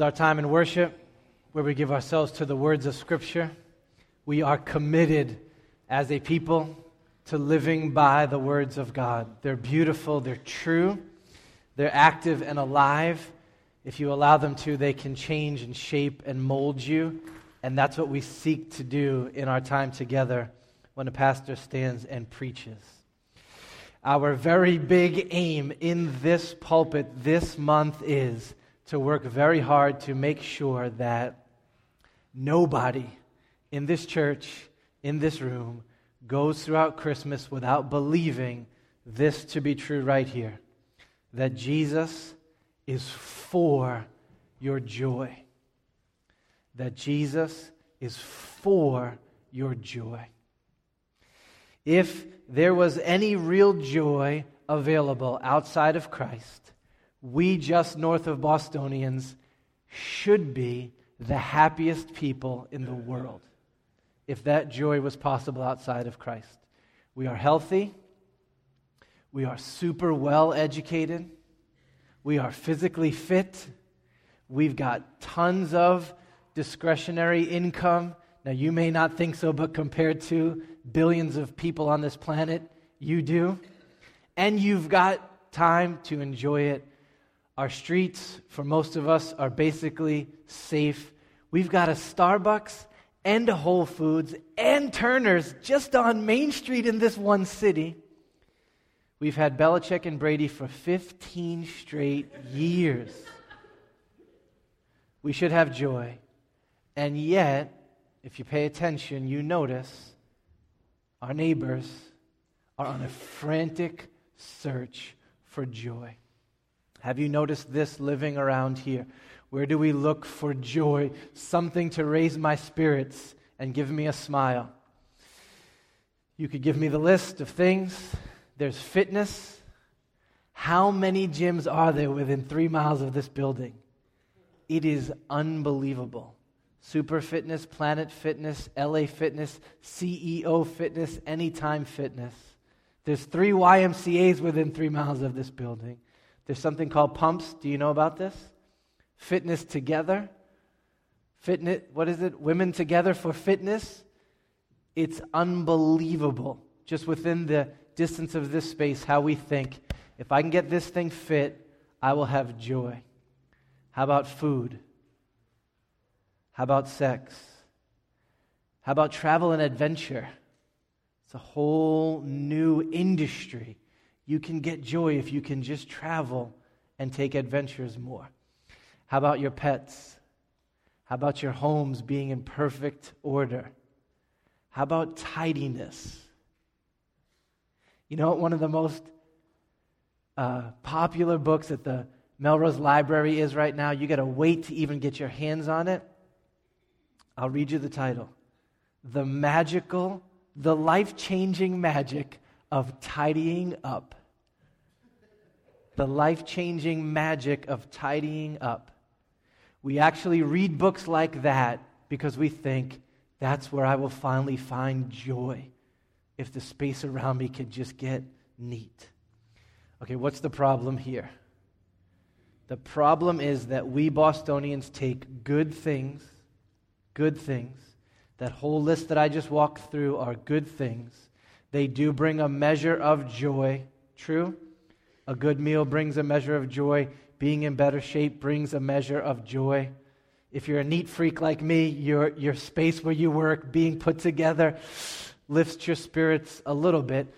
is our time in worship where we give ourselves to the words of Scripture. We are committed as a people to living by the words of God. They're beautiful, they're true, they're active and alive. If you allow them to, they can change and shape and mold you. And that's what we seek to do in our time together when a pastor stands and preaches. Our very big aim in this pulpit this month is to work very hard to make sure that nobody in this church, in this room, goes throughout Christmas without believing this to be true right here that Jesus is for your joy. That Jesus is for your joy. If there was any real joy available outside of Christ, we just north of Bostonians should be the happiest people in the world if that joy was possible outside of Christ. We are healthy. We are super well educated. We are physically fit. We've got tons of discretionary income. Now, you may not think so, but compared to billions of people on this planet, you do. And you've got time to enjoy it. Our streets, for most of us, are basically safe. We've got a Starbucks and a Whole Foods and Turner's just on Main Street in this one city. We've had Belichick and Brady for 15 straight years. We should have joy. And yet, if you pay attention, you notice our neighbors are on a frantic search for joy. Have you noticed this living around here? Where do we look for joy? Something to raise my spirits and give me a smile. You could give me the list of things. There's fitness. How many gyms are there within three miles of this building? It is unbelievable. Super Fitness, Planet Fitness, LA Fitness, CEO Fitness, Anytime Fitness. There's three YMCAs within three miles of this building. There's something called Pumps. Do you know about this? Fitness Together. Fitness, what is it? Women Together for Fitness. It's unbelievable, just within the distance of this space, how we think if I can get this thing fit, I will have joy. How about food? How about sex? How about travel and adventure? It's a whole new industry. You can get joy if you can just travel and take adventures more. How about your pets? How about your homes being in perfect order? How about tidiness? You know one of the most uh, popular books at the Melrose Library is right now? You got to wait to even get your hands on it. I'll read you the title The Magical, the Life Changing Magic of Tidying Up. The life changing magic of tidying up. We actually read books like that because we think that's where I will finally find joy if the space around me can just get neat. Okay, what's the problem here? The problem is that we Bostonians take good things, good things, that whole list that I just walked through are good things. They do bring a measure of joy. True? A good meal brings a measure of joy being in better shape brings a measure of joy. If you're a neat freak like me, your, your space where you work, being put together, lifts your spirits a little bit.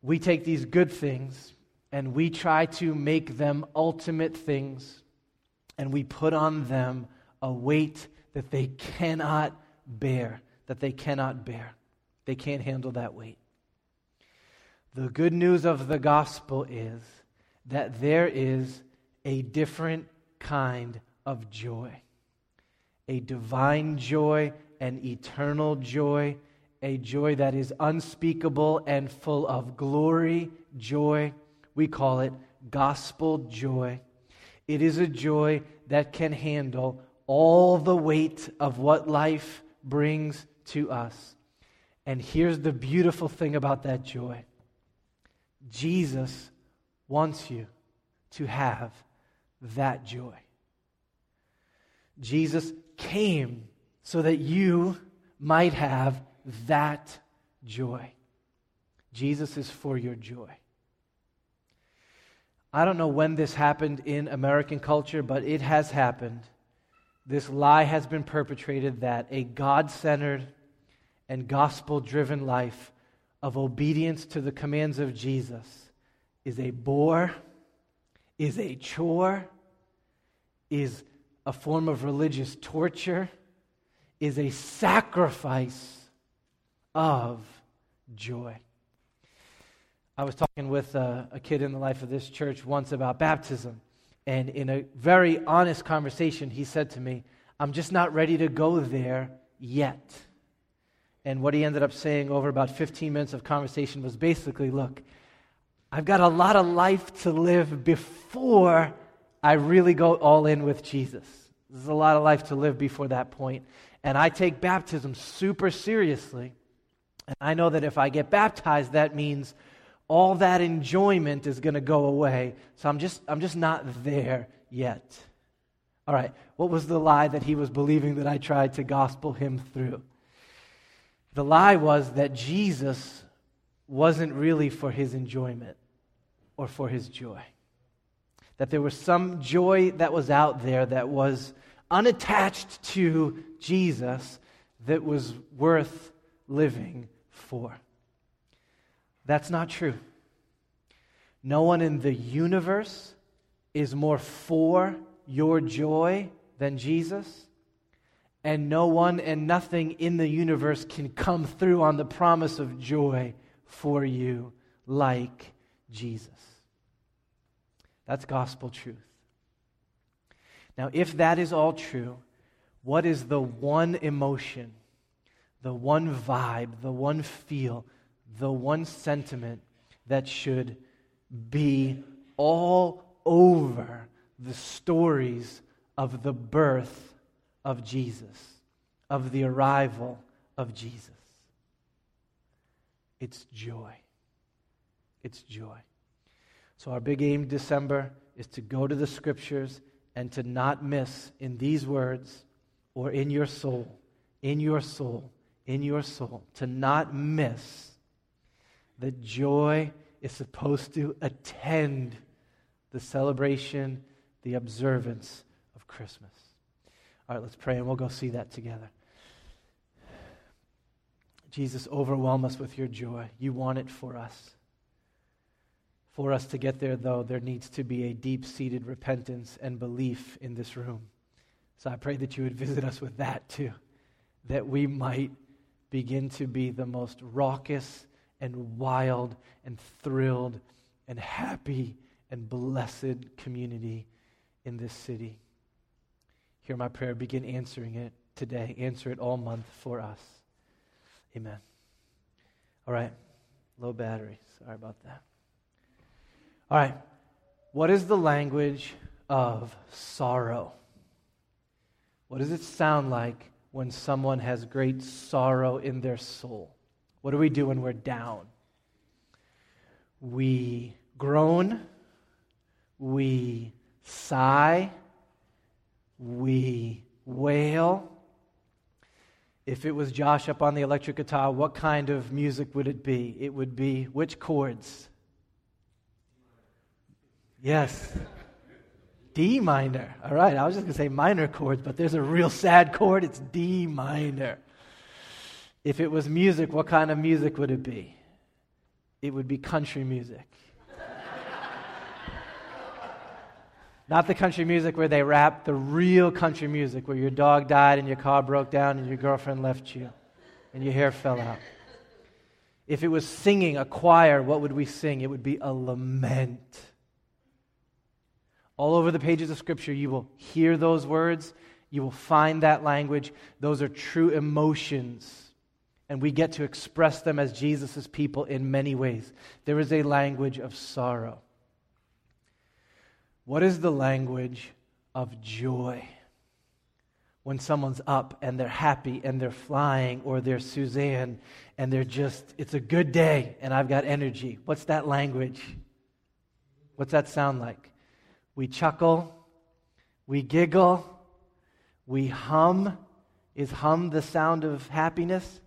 We take these good things and we try to make them ultimate things, and we put on them a weight that they cannot bear, that they cannot bear. They can't handle that weight. The good news of the gospel is that there is a different kind of joy a divine joy, an eternal joy, a joy that is unspeakable and full of glory, joy. We call it gospel joy. It is a joy that can handle all the weight of what life brings to us. And here's the beautiful thing about that joy Jesus wants you to have that joy. Jesus came so that you might have that joy. Jesus is for your joy. I don't know when this happened in American culture, but it has happened. This lie has been perpetrated that a God centered and gospel driven life of obedience to the commands of Jesus is a bore, is a chore, is a form of religious torture, is a sacrifice of joy. I was talking with a, a, kid in the life of this church once about baptism. And in a very honest conversation, he said to me, I'm just not ready to go there yet. And what he ended up saying over about 15 minutes of conversation was basically look, I've got a lot of life to live before I really go all in with Jesus. There's a lot of life to live before that point. And I take baptism super seriously. And I know that if I get baptized, that means all that enjoyment is going to go away. So I'm just, I'm just not there yet. All right, what was the lie that he was believing that I tried to gospel him through? The lie was that Jesus wasn't really for his enjoyment or for his joy. That there was some joy that was out there that was unattached to Jesus that was worth living for. That's not true. No one in the universe is more for your joy than Jesus. And no one and nothing in the universe can come through on the promise of joy for you like Jesus. That's gospel truth. Now, if that is all true, what is the one emotion, the one vibe, the one feel, the one sentiment that should be all over the stories of the birth of Jesus, of the arrival of Jesus? It's joy. It's joy. So, our big aim December is to go to the scriptures and to not miss in these words or in your soul, in your soul, in your soul, to not miss that joy is supposed to attend the celebration, the observance of Christmas. All right, let's pray and we'll go see that together. Jesus, overwhelm us with your joy. You want it for us. For us to get there, though, there needs to be a deep seated repentance and belief in this room. So I pray that you would visit us with that too, that we might begin to be the most raucous and wild and thrilled and happy and blessed community in this city. Hear my prayer. Begin answering it today. Answer it all month for us. Amen. All right. Low battery. Sorry about that. All right. What is the language of sorrow? What does it sound like when someone has great sorrow in their soul? What do we do when we're down? We groan, we sigh, we wail. If it was Josh up on the electric guitar, what kind of music would it be? It would be which chords? Yes. D minor. All right, I was just going to say minor chords, but there's a real sad chord. It's D minor. If it was music, what kind of music would it be? It would be country music. Not the country music where they rap, the real country music where your dog died and your car broke down and your girlfriend left you and your hair fell out. If it was singing, a choir, what would we sing? It would be a lament. All over the pages of Scripture, you will hear those words. You will find that language. Those are true emotions. And we get to express them as Jesus' people in many ways. There is a language of sorrow. What is the language of joy? When someone's up and they're happy and they're flying, or they're Suzanne and they're just, it's a good day and I've got energy. What's that language? What's that sound like? We chuckle, we giggle, We hum. Is hum the sound of happiness?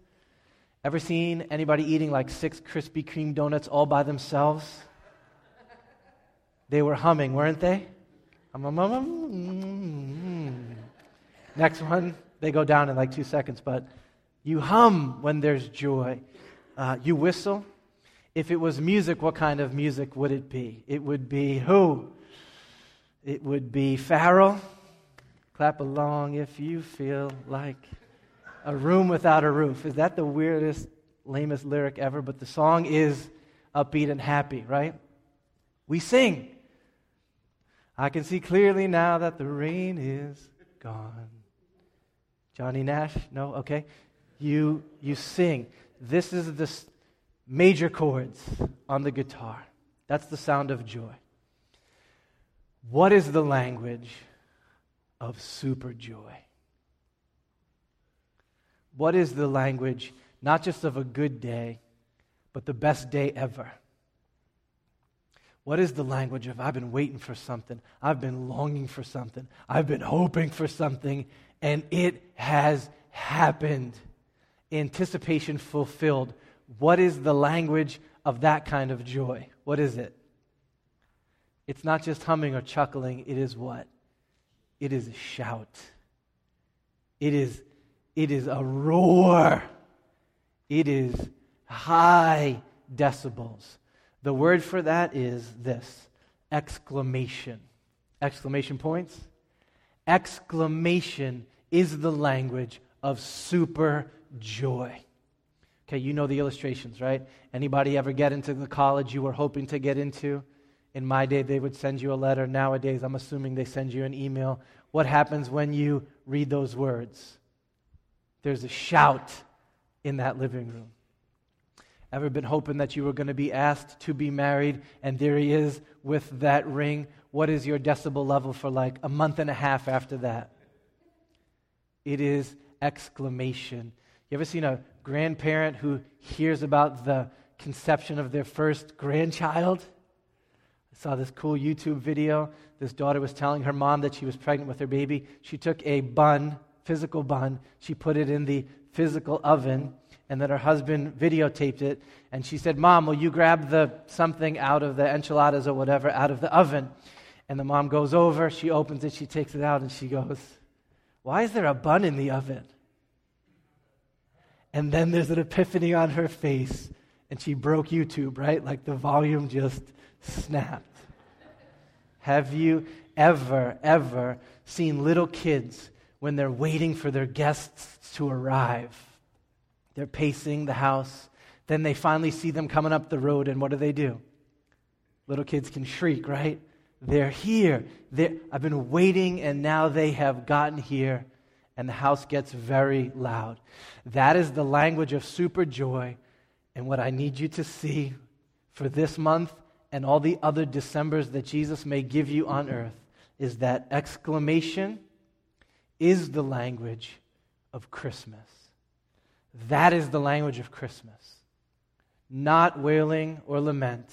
Ever seen anybody eating like six Krispy Kreme donuts all by themselves? They were humming, weren't they? Next one, they go down in like two seconds, but you hum when there's joy. Uh, you whistle. If it was music, what kind of music would it be? It would be who? It would be Pharrell. Clap along if you feel like a room without a roof. Is that the weirdest, lamest lyric ever? But the song is upbeat and happy, right? We sing. I can see clearly now that the rain is gone. Johnny Nash? No? Okay. You, you sing. This is the major chords on the guitar. That's the sound of joy. What is the language of super joy? What is the language not just of a good day, but the best day ever? What is the language of I've been waiting for something, I've been longing for something, I've been hoping for something, and it has happened? Anticipation fulfilled. What is the language of that kind of joy? What is it? It's not just humming or chuckling, it is what? It is a shout. It is, it is a roar. It is high decibels. The word for that is this exclamation. Exclamation points. Exclamation is the language of super joy. Okay, you know the illustrations, right? Anybody ever get into the college you were hoping to get into? In my day, they would send you a letter. Nowadays, I'm assuming they send you an email. What happens when you read those words? There's a shout in that living room. Ever been hoping that you were going to be asked to be married, and there he is with that ring? What is your decibel level for like a month and a half after that? It is exclamation. You ever seen a grandparent who hears about the conception of their first grandchild? I saw this cool YouTube video. This daughter was telling her mom that she was pregnant with her baby. She took a bun, physical bun, she put it in the physical oven, and then her husband videotaped it. And she said, Mom, will you grab the something out of the enchiladas or whatever out of the oven? And the mom goes over, she opens it, she takes it out, and she goes, Why is there a bun in the oven? And then there's an epiphany on her face, and she broke YouTube, right? Like the volume just snapped. Have you ever, ever seen little kids when they're waiting for their guests to arrive? They're pacing the house. Then they finally see them coming up the road, and what do they do? Little kids can shriek, right? They're here. They're, I've been waiting, and now they have gotten here, and the house gets very loud. That is the language of super joy. And what I need you to see for this month and all the other Decembers that Jesus may give you on earth is that exclamation is the language of Christmas. That is the language of Christmas. Not wailing or lament,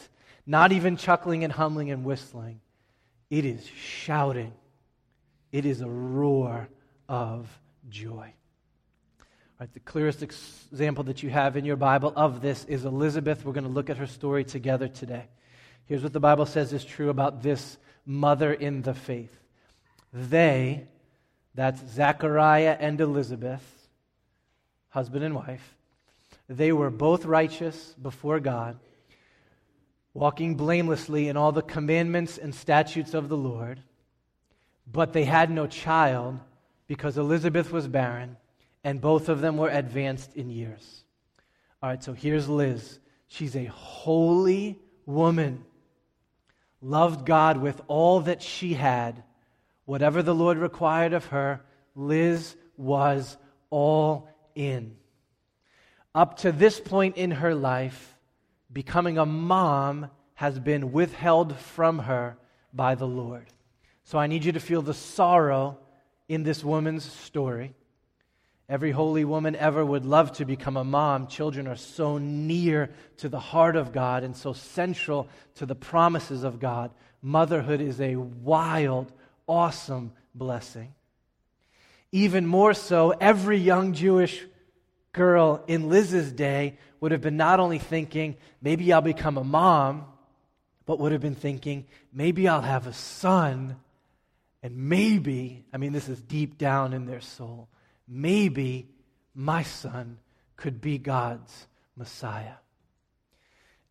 not even chuckling and humming and whistling. It is shouting, it is a roar of joy. Right, the clearest example that you have in your Bible of this is Elizabeth. We're going to look at her story together today. Here's what the Bible says is true about this mother in the faith. They, that's Zachariah and Elizabeth, husband and wife, they were both righteous before God, walking blamelessly in all the commandments and statutes of the Lord, but they had no child because Elizabeth was barren and both of them were advanced in years. All right, so here's Liz. She's a holy woman loved God with all that she had. Whatever the Lord required of her, Liz was all in. Up to this point in her life, becoming a mom has been withheld from her by the Lord. So I need you to feel the sorrow in this woman's story. Every holy woman ever would love to become a mom. Children are so near to the heart of God and so central to the promises of God. Motherhood is a wild, awesome blessing. Even more so, every young Jewish girl in Liz's day would have been not only thinking, maybe I'll become a mom, but would have been thinking, maybe I'll have a son, and maybe, I mean, this is deep down in their soul, maybe my son could be God's Messiah.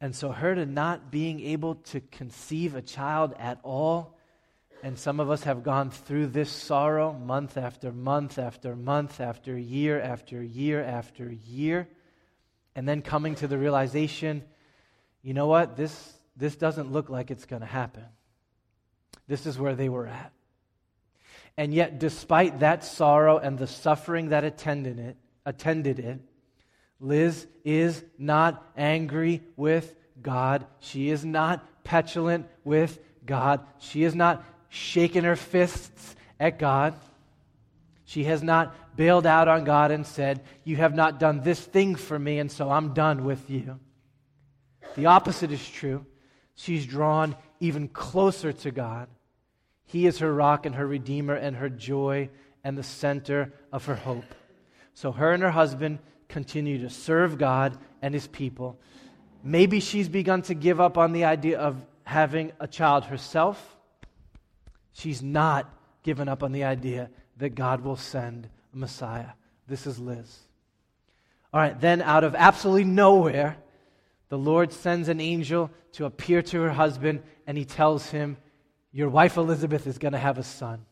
And so, her to not being able to conceive a child at all, and some of us have gone through this sorrow month after month after month after year after year after year, and then coming to the realization you know what? This, this doesn't look like it's going to happen. This is where they were at. And yet, despite that sorrow and the suffering that attended it, attended it, Liz is not angry with God. She is not petulant with God. She is not shaking her fists at God. She has not bailed out on God and said, You have not done this thing for me, and so I'm done with you. The opposite is true. She's drawn even closer to God. He is her rock and her redeemer and her joy and the center of her hope. So her and her husband continue to serve God and his people. Maybe she's begun to give up on the idea of having a child herself. She's not given up on the idea that God will send a Messiah. This is Liz. All right, then out of absolutely nowhere, the Lord sends an angel to appear to her husband, and he tells him, Your wife Elizabeth is going to have a son.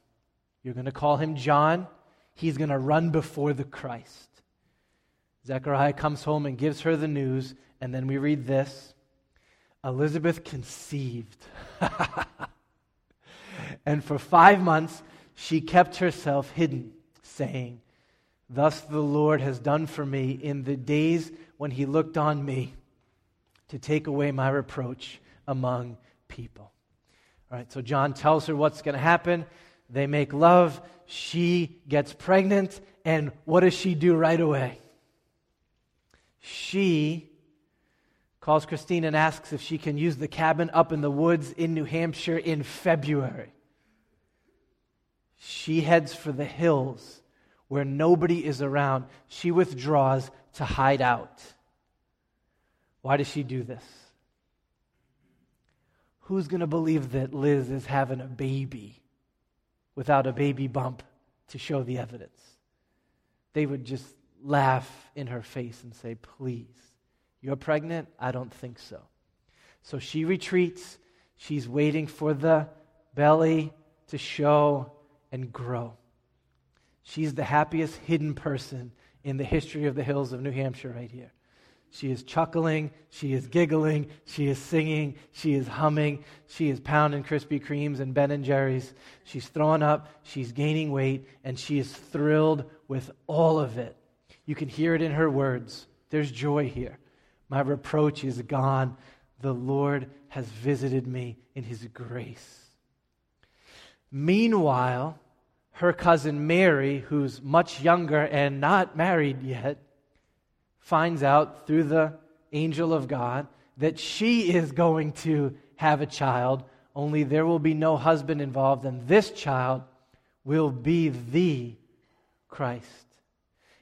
You're going to call him John. He's going to run before the Christ. Zechariah comes home and gives her the news, and then we read this Elizabeth conceived. and for five months she kept herself hidden, saying, Thus the Lord has done for me in the days when he looked on me to take away my reproach among people. Right, so John tells her what's going to happen. They make love. She gets pregnant. And what does she do right away? She calls Christine and asks if she can use the cabin up in the woods in New Hampshire in February. She heads for the hills where nobody is around. She withdraws to hide out. Why does she do this? Who's going to believe that Liz is having a baby without a baby bump to show the evidence. They would just laugh in her face and say, Please, you're pregnant? I don't think so. So she retreats. She's waiting for the belly to show and grow. She's the happiest hidden person in the history of the hills of New Hampshire, right here. She is chuckling, she is giggling, she is singing, she is humming, she is pounding Krispy Kremes and Ben and Jerry's. She's throwing up, she's gaining weight, and she is thrilled with all of it. You can hear it in her words. There's joy here. My reproach is gone. The Lord has visited me in his grace. Meanwhile, her cousin Mary, who's much younger and not married yet, finds out through the angel of God that she is going to have a child, only there will be no husband involved, and this child will be the Christ.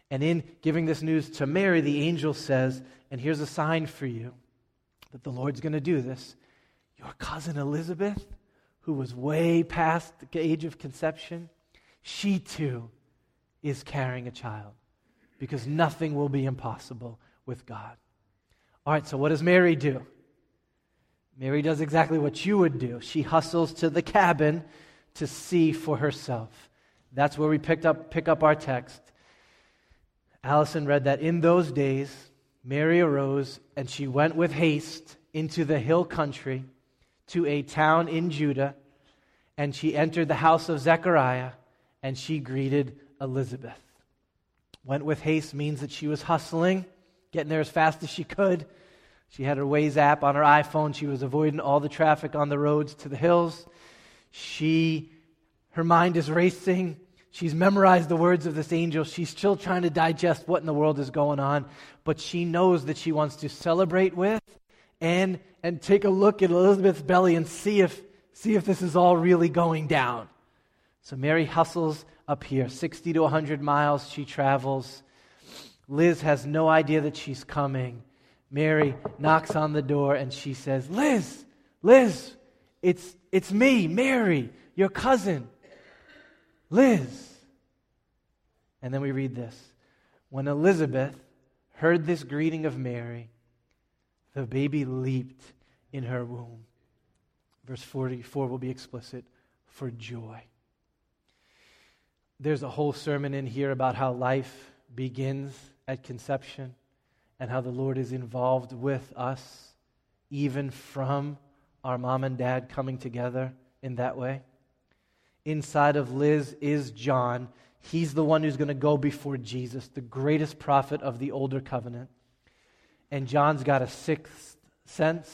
And in giving this news to Mary, the angel says, and here's a sign for you that the Lord's going to do this. Your cousin Elizabeth, who was way past the age of conception, she too is carrying a child because nothing will be impossible with God. All right, so what does Mary do? Mary does exactly what you would do. She hustles to the cabin to see for herself. That's where we picked up, pick up our text. Allison read that in those days, Mary arose and she went with haste into the hill country to a town in Judah, and she entered the house of Zechariah and she greeted Elizabeth. Went with haste means that she was hustling, getting there as fast as she could. She had her Waze app on her iPhone. She was avoiding all the traffic on the roads to the hills. She, her mind is racing. She's memorized the words of this angel. She's still trying to digest what in the world is going on, but she knows that she wants to celebrate with and and take a look at Elizabeth's belly and see if see if this is all really going down. So Mary hustles up here, 60 to 100 miles she travels. Liz has no idea that she's coming. Mary knocks on the door and she says, Liz, Liz, it's, it's me, Mary, your cousin. Liz. And then we read this. When Elizabeth heard this greeting of Mary, the baby leaped in her womb. Verse 44 will be explicit for joy. There's a whole sermon in here about how life begins at conception and how the Lord is involved with us, even from our mom and dad coming together in that way. Inside of Liz is John. He's the one who's going to go before Jesus, the greatest prophet of the older covenant. And John's got a sixth sense,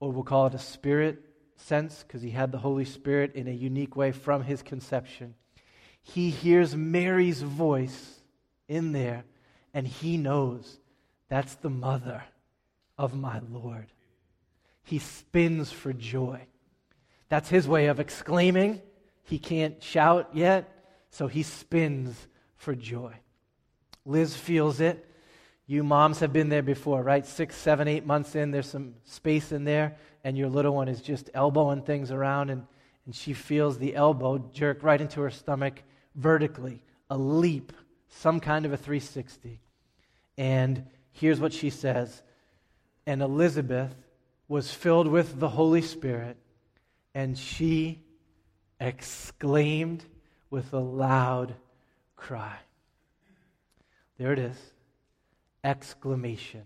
or we'll call it a spirit sense, because he had the Holy Spirit in a unique way from his conception. He hears Mary's voice in there, and he knows that's the mother of my Lord. He spins for joy. That's his way of exclaiming. He can't shout yet, so he spins for joy. Liz feels it. You moms have been there before, right? Six, seven, eight months in, there's some space in there, and your little one is just elbowing things around, and, and she feels the elbow jerk right into her stomach vertically, a leap, some kind of a 360. And here's what she says And Elizabeth was filled with the Holy Spirit, and she exclaimed with a loud cry. There it is exclamation.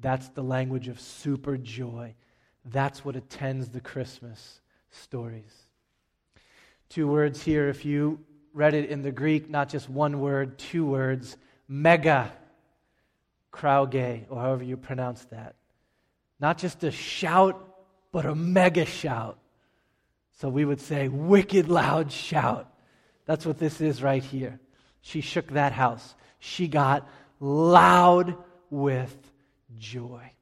That's the language of super joy. That's what attends the Christmas stories. Two words here, if you read it in the Greek, not just one word, two words mega, krauge, or however you pronounce that. Not just a shout, but a mega shout. So we would say, wicked loud shout. That's what this is right here. She shook that house. She got loud with joy.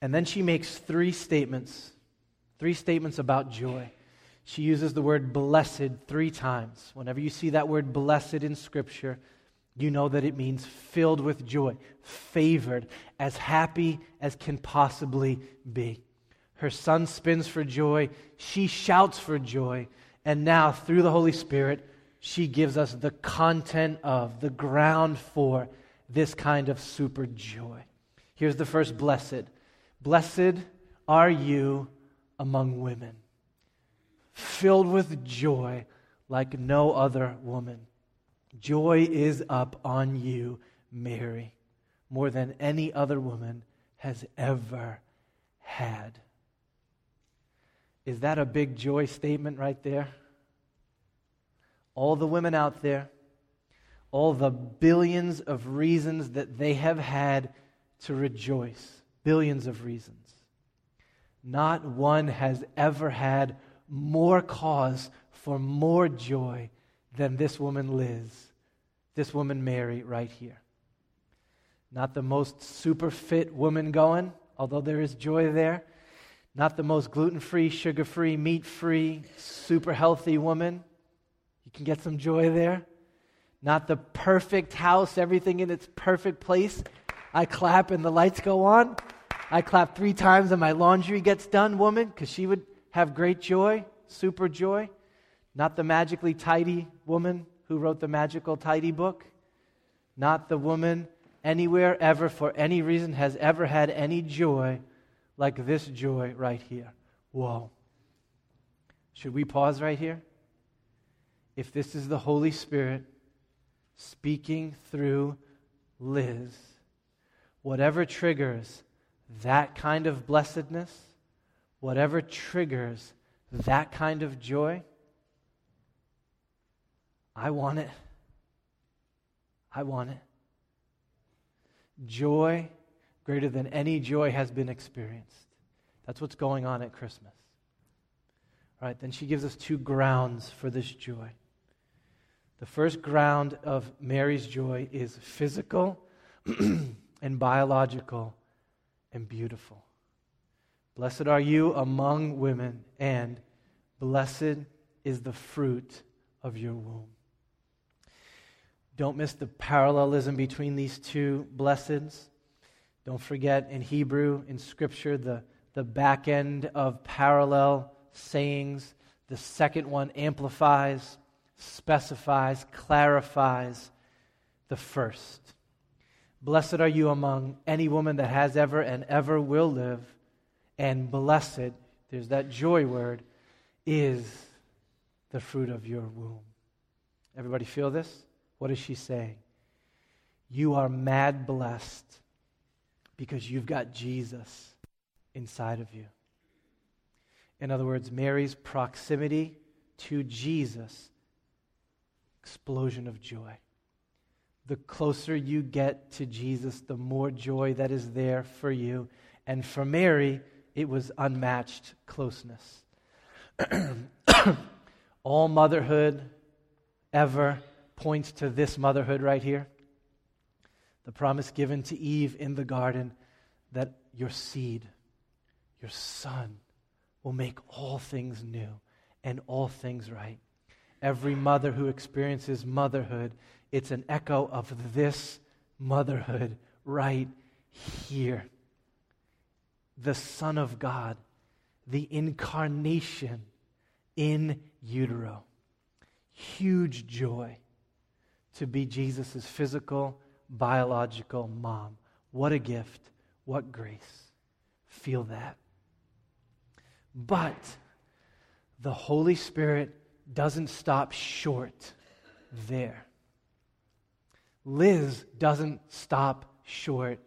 And then she makes three statements, three statements about joy. She uses the word blessed three times. Whenever you see that word blessed in Scripture, you know that it means filled with joy, favored, as happy as can possibly be. Her son spins for joy, she shouts for joy, and now through the Holy Spirit, she gives us the content of, the ground for this kind of super joy. Here's the first blessed Blessed are you among women filled with joy like no other woman. Joy is up on you, Mary, more than any other woman has ever had. Is that a big joy statement right there? All the women out there, all the billions of reasons that they have had to rejoice, billions of reasons. Not one has ever had more cause for more joy than this woman Liz, this woman Mary right here. Not the most super fit woman going, although there is joy there. Not the most gluten free, sugar free, meat free, super healthy woman. You can get some joy there. Not the perfect house, everything in its perfect place. I clap and the lights go on. I clap three times and my laundry gets done, woman, because she would have great joy, super joy, not the magically tidy woman who wrote the magical tidy book, not the woman anywhere ever for any reason has ever had any joy like this joy right here. Whoa. Should we pause right here? If this is the Holy Spirit speaking through Liz, whatever triggers that kind of blessedness, whatever triggers that kind of joy, I want it. I want it. Joy greater than any joy has been experienced. That's what's going on at Christmas. Right, then she gives us two grounds for this joy. The first ground of Mary's joy is physical and biological and beautiful. Blessed are you among women, and blessed is the fruit of your womb. Don't miss the parallelism between these two blessings. Don't forget in Hebrew, in Scripture, the, the back end of parallel sayings. The second one amplifies, specifies, clarifies the first. Blessed are you among any woman that has ever and ever will live, and blessed, there's that joy word, is the fruit of your womb. Everybody feel this? What is she saying? You are mad blessed because you've got Jesus inside of you. In other words, Mary's proximity to Jesus, explosion of joy. The closer you get to Jesus, the more joy that is there for you. And for Mary, it was unmatched closeness. All motherhood ever points to this motherhood right here. The promise given to Eve in the garden that your seed, your son, will make all things new and all things right. Every mother who experiences motherhood, it's an echo of this motherhood right here. The Son of God, the incarnation in utero. Huge joy to be Jesus' physical, biological mom. What a gift. What grace. Feel that. But the Holy Spirit doesn't stop short there. Liz doesn't stop short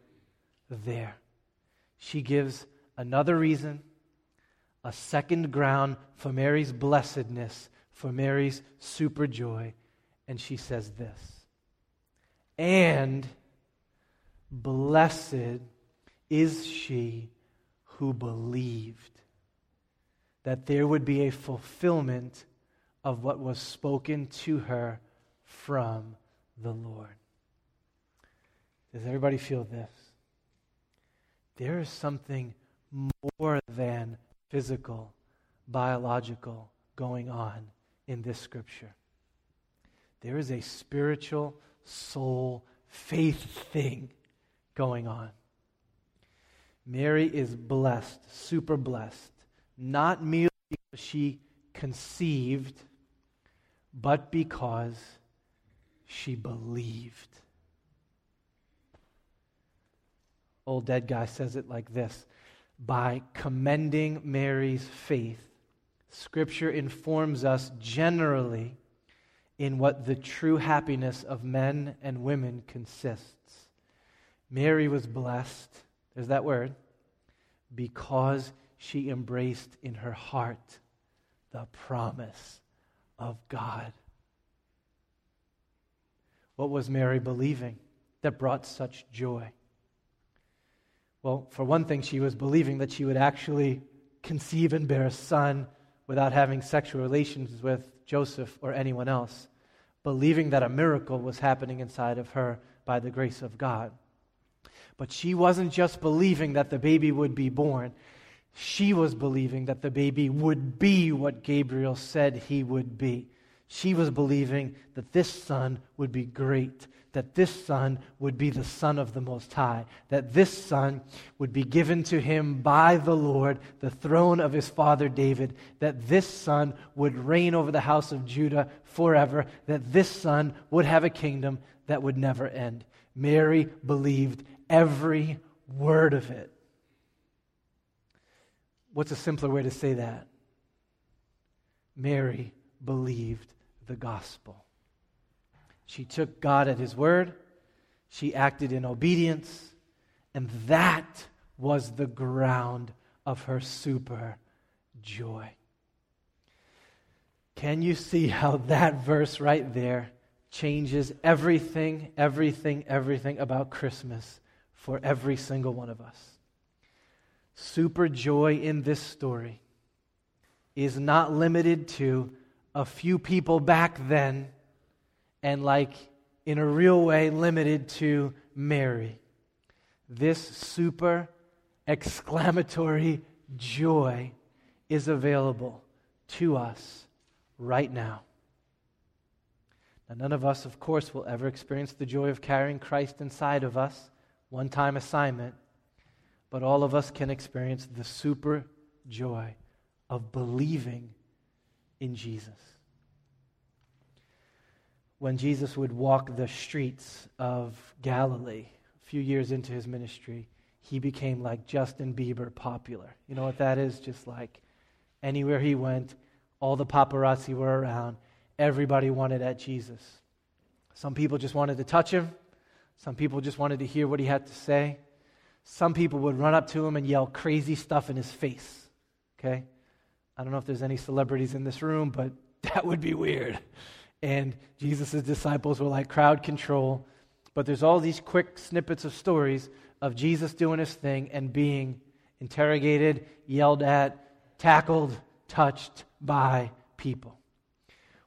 there. She gives another reason, a second ground for Mary's blessedness, for Mary's super joy. And she says this And blessed is she who believed that there would be a fulfillment of what was spoken to her from the Lord. Does everybody feel this? There is something more than physical, biological going on in this scripture. There is a spiritual, soul, faith thing going on. Mary is blessed, super blessed, not merely because she conceived, but because she believed. Old dead guy says it like this By commending Mary's faith, Scripture informs us generally in what the true happiness of men and women consists. Mary was blessed, there's that word, because she embraced in her heart the promise of God. What was Mary believing that brought such joy? Well, for one thing, she was believing that she would actually conceive and bear a son without having sexual relations with Joseph or anyone else, believing that a miracle was happening inside of her by the grace of God. But she wasn't just believing that the baby would be born, she was believing that the baby would be what Gabriel said he would be. She was believing that this son would be great, that this son would be the Son of the Most High, that this son would be given to him by the Lord, the throne of his father David, that this son would reign over the house of Judah forever, that this son would have a kingdom that would never end. Mary believed every word of it. What's a simpler way to say that? Mary believed the gospel. She took God at his word, she acted in obedience, and that was the ground of her super joy. Can you see how that verse right there changes everything, everything, everything about Christmas for every single one of us? Super joy in this story is not limited to a few people back then and, like, in a real way, limited to Mary. This super exclamatory joy is available to us right now. Now, none of us, of course, will ever experience the joy of carrying Christ inside of us, one time assignment, but all of us can experience the super joy of believing in Jesus. When Jesus would walk the streets of Galilee a few years into his ministry, he became like Justin Bieber popular. You know what that is? Just like anywhere he went, all the paparazzi were around. Everybody wanted at Jesus. Some people just wanted to touch him. Some people just wanted to hear what he had to say. Some people would run up to him and yell crazy stuff in his face. Okay? I don't know if there's any celebrities in this room, but that would be weird. And Jesus' disciples were like crowd control. But there's all these quick snippets of stories of Jesus doing his thing and being interrogated, yelled at, tackled, touched by people.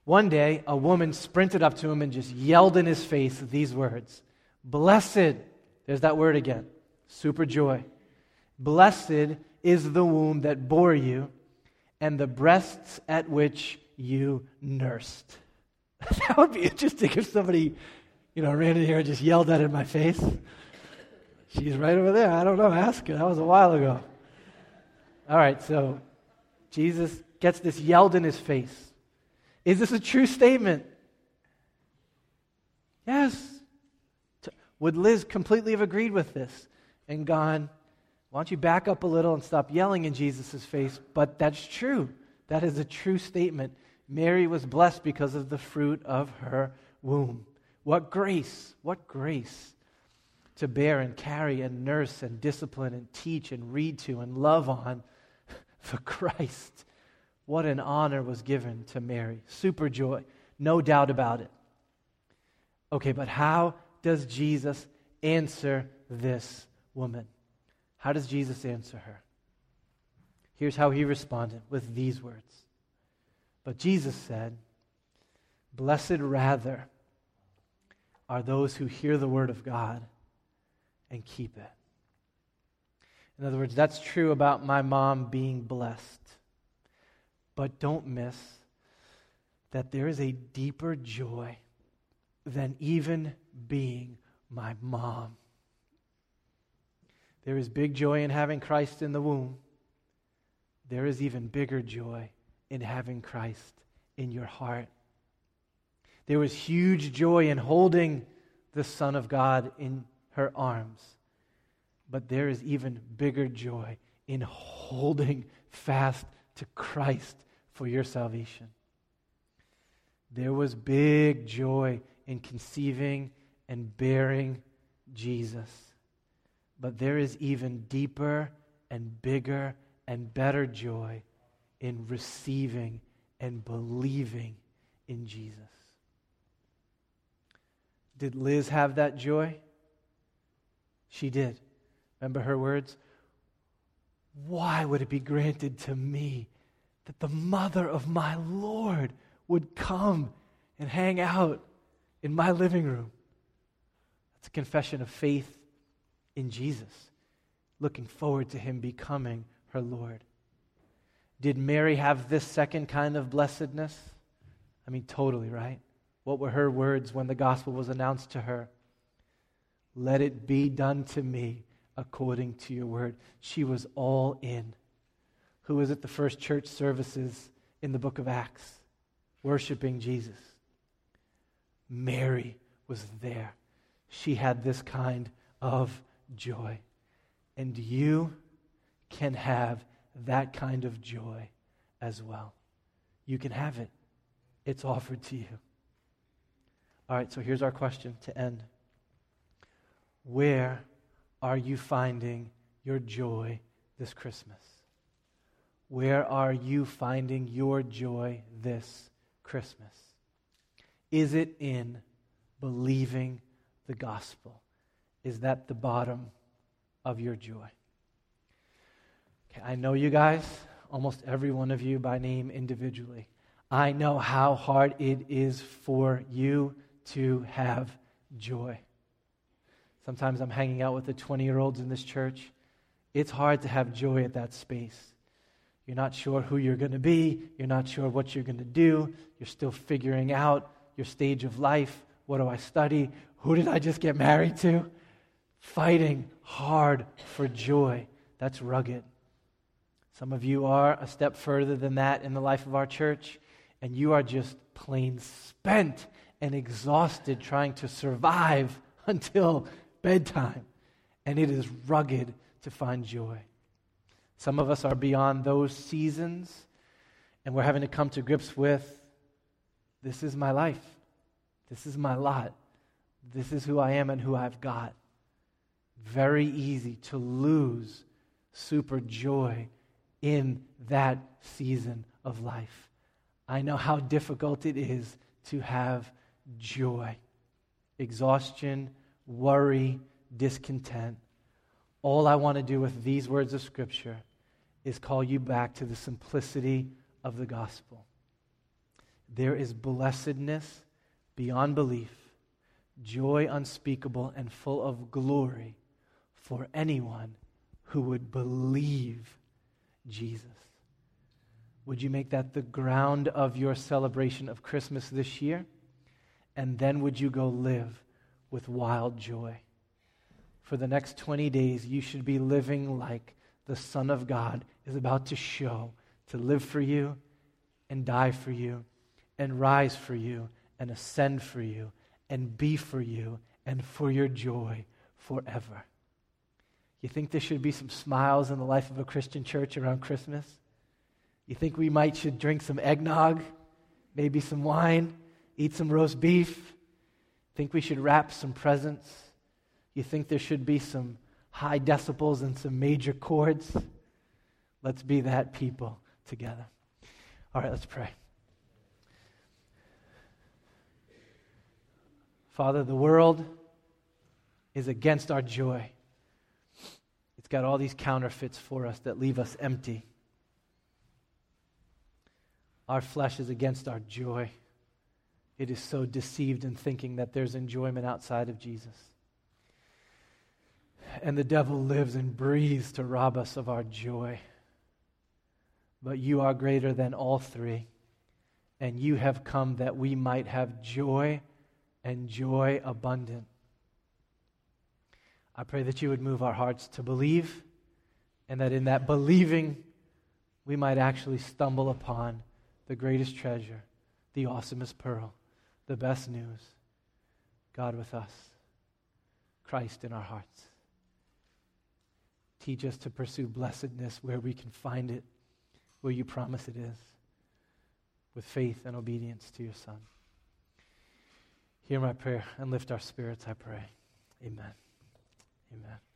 One day, a woman sprinted up to him and just yelled in his face these words Blessed, there's that word again, super joy. Blessed is the womb that bore you and the breasts at which you nursed. that would be interesting if somebody, you know, ran in here and just yelled that in my face. She's right over there. I don't know. Ask her. That was a while ago. All right, so Jesus gets this yelled in his face. Is this a true statement? Yes. Would Liz completely have agreed with this and gone, why don't you back up a little and stop yelling in Jesus' face? But that's true. That is a true statement. Mary was blessed because of the fruit of her womb. What grace! What grace to bear and carry and nurse and discipline and teach and read to and love on for Christ. What an honor was given to Mary. Super joy, no doubt about it. Okay, but how does Jesus answer this woman? How does Jesus answer her? Here's how he responded with these words. But Jesus said, Blessed rather are those who hear the word of God and keep it. In other words, that's true about my mom being blessed. But don't miss that there is a deeper joy than even being my mom. There is big joy in having Christ in the womb. There is even bigger joy in having Christ in your heart. There was huge joy in holding the Son of God in her arms. But there is even bigger joy in holding fast to Christ for your salvation. There was big joy in conceiving and bearing Jesus. But there is even deeper and bigger and better joy in receiving and believing in Jesus. Did Liz have that joy? She did. Remember her words? Why would it be granted to me that the mother of my Lord would come and hang out in my living room? That's a confession of faith in Jesus, looking forward to him becoming her Lord. Did Mary have this second kind of blessedness? I mean, totally, right? What were her words when the gospel was announced to her? Let it be done to me according to your word. She was all in. Who was at the first church services in the book of Acts, worshiping Jesus? Mary was there. She had this kind of joy. And you can have that kind of joy as well. You can have it, it's offered to you. All right, so here's our question to end Where are you finding your joy this Christmas? Where are you finding your joy this Christmas? Is it in believing the gospel? Is that the bottom of your joy? Okay, I know you guys, almost every one of you by name individually. I know how hard it is for you to have joy. Sometimes I'm hanging out with the 20 year olds in this church. It's hard to have joy at that space. You're not sure who you're going to be. You're not sure what you're going to do. You're still figuring out your stage of life. What do I study? Who did I just get married to? Fighting hard for joy. That's rugged. Some of you are a step further than that in the life of our church, and you are just plain spent and exhausted trying to survive until bedtime. And it is rugged to find joy. Some of us are beyond those seasons, and we're having to come to grips with this is my life. This is my lot. This is who I am and who I've got. Very easy to lose super joy in that season of life. I know how difficult it is to have joy. Exhaustion, worry, discontent. All I want to do with these words of Scripture is call you back to the simplicity of the gospel. There is blessedness beyond belief, joy unspeakable and full of glory for anyone who would believe Jesus. Would you make that the ground of your celebration of Christmas this year? And then would you go live with wild joy? For the next 20 days, you should be living like the Son of God is about to show to live for you and die for you and rise for you and ascend for you and be for you and for your joy forever. You think there should be some smiles in the life of a Christian church around Christmas? You think we might should drink some eggnog, maybe some wine, eat some roast beef? Think we should wrap some presents? You think there should be some high decibels and some major chords? Let's be that people together. All right, let's pray. Father, the world is against our joy. Got all these counterfeits for us that leave us empty. Our flesh is against our joy. It is so deceived in thinking that there's enjoyment outside of Jesus. And the devil lives and breathes to rob us of our joy but you are greater than all three. And you have come that we might have joy and joy abundant. I pray that you would move our hearts to believe, and that in that believing, we might actually stumble upon the greatest treasure, the awesomest pearl, the best news God with us, Christ in our hearts. Teach us to pursue blessedness where we can find it where you promise it is, with faith and obedience to your Son. Hear my prayer and lift our spirits, I pray. Amen. Amen.